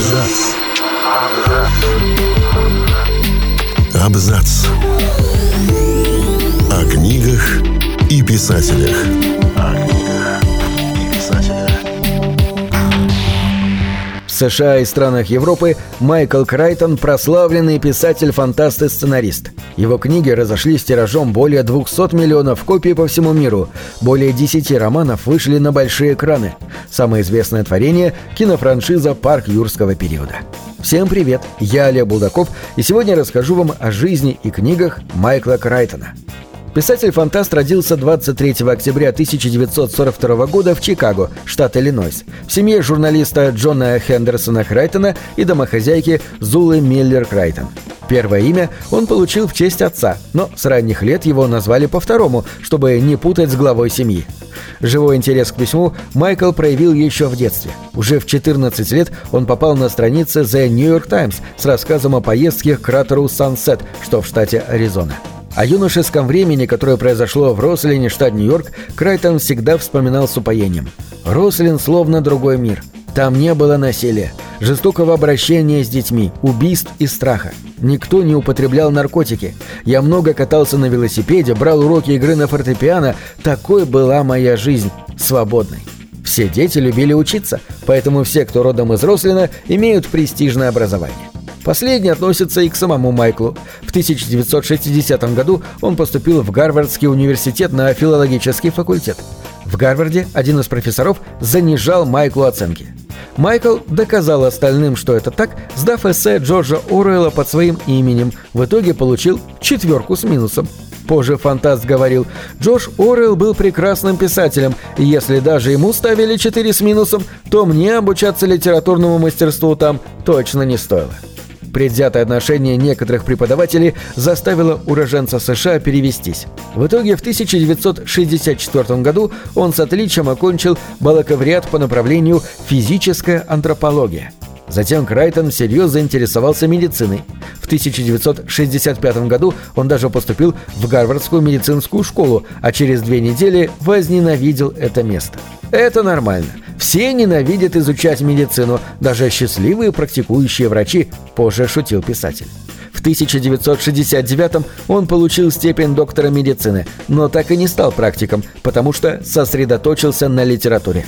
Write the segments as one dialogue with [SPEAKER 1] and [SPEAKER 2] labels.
[SPEAKER 1] Абзац. Абзац. О книгах и писателях. О книгах
[SPEAKER 2] США и странах Европы Майкл Крайтон – прославленный писатель-фантаст и сценарист. Его книги разошлись тиражом более 200 миллионов копий по всему миру. Более 10 романов вышли на большие экраны. Самое известное творение – кинофраншиза «Парк юрского периода». Всем привет, я Олег Булдаков, и сегодня расскажу вам о жизни и книгах Майкла Крайтона. Писатель-фантаст родился 23 октября 1942 года в Чикаго, штат Иллинойс, в семье журналиста Джона Хендерсона Крайтона и домохозяйки Зулы Миллер Крайтон. Первое имя он получил в честь отца, но с ранних лет его назвали по второму, чтобы не путать с главой семьи. Живой интерес к письму Майкл проявил еще в детстве. Уже в 14 лет он попал на страницы The New York Times с рассказом о поездке к кратеру Сансет, что в штате Аризона. О юношеском времени, которое произошло в Рослине, штат Нью-Йорк, Крайтон всегда вспоминал с упоением. Рослин словно другой мир. Там не было насилия, жестокого обращения с детьми, убийств и страха. Никто не употреблял наркотики. Я много катался на велосипеде, брал уроки игры на фортепиано. Такой была моя жизнь, свободной. Все дети любили учиться, поэтому все, кто родом из Рослина, имеют престижное образование. Последнее относится и к самому Майклу. В 1960 году он поступил в Гарвардский университет на филологический факультет. В Гарварде один из профессоров занижал Майклу оценки. Майкл доказал остальным, что это так, сдав эссе Джорджа Оруэлла под своим именем. В итоге получил четверку с минусом. Позже фантаст говорил, Джордж Оруэлл был прекрасным писателем, и если даже ему ставили 4 с минусом, то мне обучаться литературному мастерству там точно не стоило. Предвзятое отношение некоторых преподавателей заставило уроженца США перевестись. В итоге в 1964 году он с отличием окончил бакалавриат по направлению «физическая антропология». Затем Крайтон всерьез заинтересовался медициной. В 1965 году он даже поступил в Гарвардскую медицинскую школу, а через две недели возненавидел это место. Это нормально. Все ненавидят изучать медицину, даже счастливые практикующие врачи, позже шутил писатель. В 1969 он получил степень доктора медицины, но так и не стал практиком, потому что сосредоточился на литературе.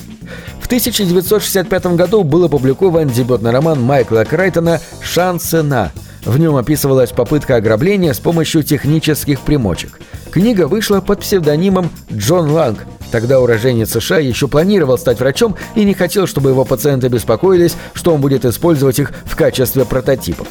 [SPEAKER 2] В 1965 году был опубликован дебютный роман Майкла Крайтона «Шансы на». В нем описывалась попытка ограбления с помощью технических примочек. Книга вышла под псевдонимом Джон Ланг, Тогда уроженец США еще планировал стать врачом и не хотел, чтобы его пациенты беспокоились, что он будет использовать их в качестве прототипов.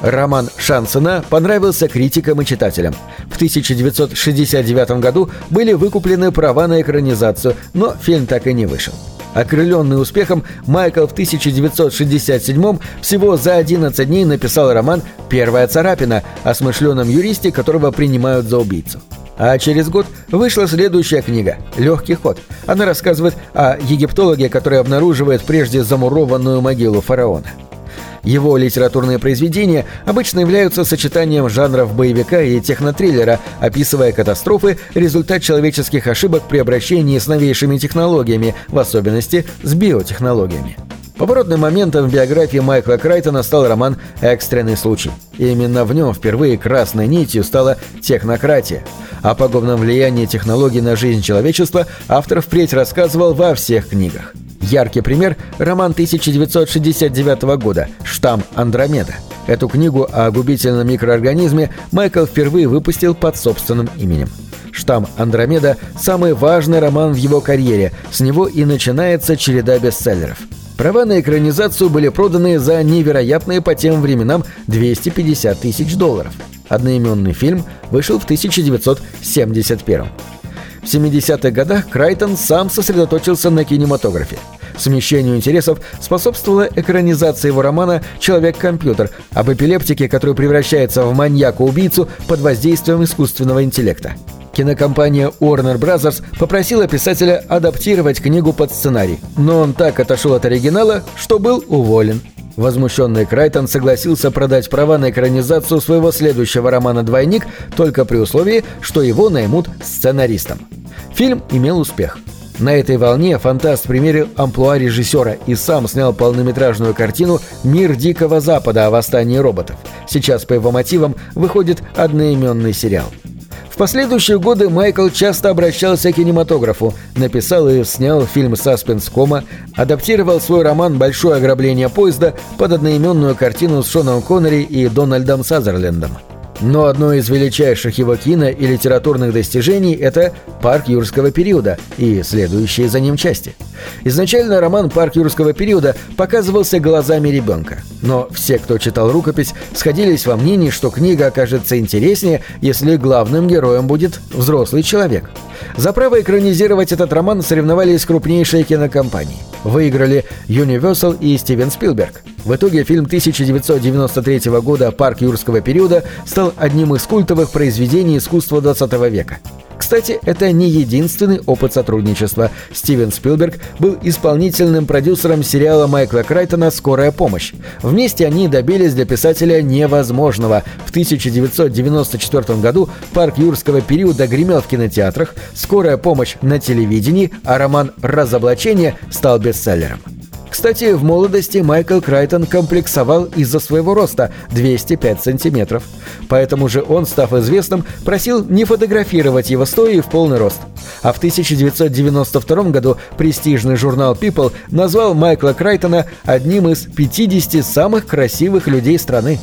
[SPEAKER 2] Роман Шансена понравился критикам и читателям. В 1969 году были выкуплены права на экранизацию, но фильм так и не вышел. Окрыленный успехом, Майкл в 1967 всего за 11 дней написал роман «Первая царапина» о смышленном юристе, которого принимают за убийцу. А через год вышла следующая книга «Легкий ход». Она рассказывает о египтологе, который обнаруживает прежде замурованную могилу фараона. Его литературные произведения обычно являются сочетанием жанров боевика и технотриллера, описывая катастрофы, результат человеческих ошибок при обращении с новейшими технологиями, в особенности с биотехнологиями. Поворотным моментом в биографии Майкла Крайтона стал роман «Экстренный случай». И именно в нем впервые красной нитью стала технократия. О пагубном влиянии технологий на жизнь человечества автор впредь рассказывал во всех книгах. Яркий пример – роман 1969 года «Штамм Андромеда». Эту книгу о губительном микроорганизме Майкл впервые выпустил под собственным именем. «Штамм Андромеда» – самый важный роман в его карьере, с него и начинается череда бестселлеров – Права на экранизацию были проданы за невероятные по тем временам 250 тысяч долларов. Одноименный фильм вышел в 1971. В 70-х годах Крайтон сам сосредоточился на кинематографе. Смещению интересов способствовала экранизация его романа «Человек-компьютер» об эпилептике, который превращается в маньяка-убийцу под воздействием искусственного интеллекта. Кинокомпания Warner Bros. попросила писателя адаптировать книгу под сценарий, но он так отошел от оригинала, что был уволен. Возмущенный Крайтон согласился продать права на экранизацию своего следующего романа «Двойник» только при условии, что его наймут сценаристом. Фильм имел успех. На этой волне фантаст примерил амплуа режиссера и сам снял полнометражную картину «Мир Дикого Запада. О восстании роботов». Сейчас по его мотивам выходит одноименный сериал. Последующие годы Майкл часто обращался к кинематографу, написал и снял фильм «Саспенс Кома», адаптировал свой роман «Большое ограбление поезда» под одноименную картину с Шоном Коннери и Дональдом Сазерлендом. Но одно из величайших его кино и литературных достижений – это «Парк юрского периода» и следующие за ним части. Изначально роман «Парк юрского периода» показывался глазами ребенка. Но все, кто читал рукопись, сходились во мнении, что книга окажется интереснее, если главным героем будет взрослый человек. За право экранизировать этот роман соревновались крупнейшие кинокомпании. Выиграли Universal и Стивен Спилберг. В итоге фильм 1993 года «Парк юрского периода» стал одним из культовых произведений искусства 20 века. Кстати, это не единственный опыт сотрудничества. Стивен Спилберг был исполнительным продюсером сериала Майкла Крайтона «Скорая помощь». Вместе они добились для писателя невозможного. В 1994 году «Парк юрского периода» гремел в кинотеатрах, «Скорая помощь» на телевидении, а роман «Разоблачение» стал бестселлером. Кстати, в молодости Майкл Крайтон комплексовал из-за своего роста – 205 сантиметров. Поэтому же он, став известным, просил не фотографировать его стоя в полный рост. А в 1992 году престижный журнал People назвал Майкла Крайтона одним из 50 самых красивых людей страны.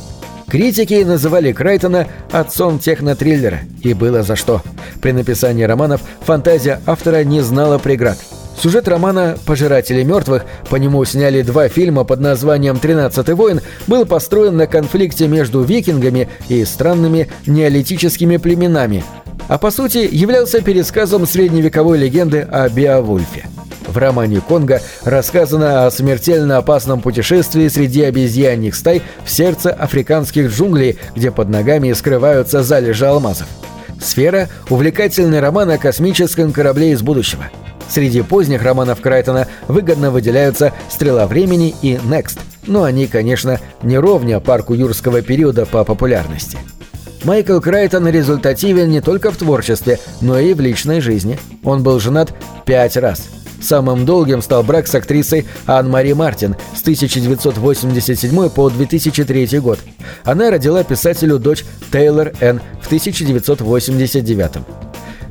[SPEAKER 2] Критики называли Крайтона отцом технотриллера, и было за что. При написании романов фантазия автора не знала преград – Сюжет романа «Пожиратели мертвых» по нему сняли два фильма под названием «Тринадцатый воин» был построен на конфликте между викингами и странными неолитическими племенами, а по сути являлся пересказом средневековой легенды о Беовульфе. В романе Конга рассказано о смертельно опасном путешествии среди обезьяньих стай в сердце африканских джунглей, где под ногами скрываются залежи алмазов. «Сфера» — увлекательный роман о космическом корабле из будущего — Среди поздних романов Крайтона выгодно выделяются «Стрела времени» и «Next», но они, конечно, не ровня парку юрского периода по популярности. Майкл Крайтон результативен не только в творчестве, но и в личной жизни. Он был женат пять раз. Самым долгим стал брак с актрисой Ан-Мари Мартин с 1987 по 2003 год. Она родила писателю дочь Тейлор Энн в 1989.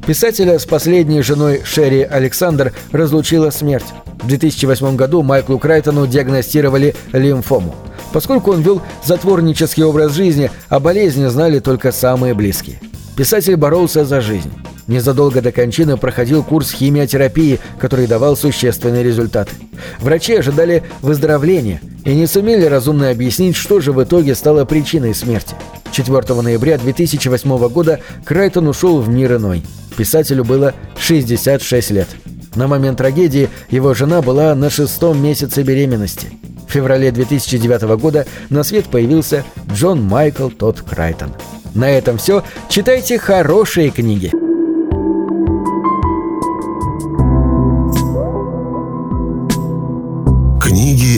[SPEAKER 2] Писателя с последней женой Шерри Александр разлучила смерть. В 2008 году Майклу Крайтону диагностировали лимфому. Поскольку он вел затворнический образ жизни, о болезни знали только самые близкие. Писатель боролся за жизнь. Незадолго до кончины проходил курс химиотерапии, который давал существенные результаты. Врачи ожидали выздоровления и не сумели разумно объяснить, что же в итоге стало причиной смерти. 4 ноября 2008 года Крайтон ушел в мир иной. Писателю было 66 лет. На момент трагедии его жена была на шестом месяце беременности. В феврале 2009 года на свет появился Джон Майкл Тодд Крайтон. На этом все. Читайте хорошие книги.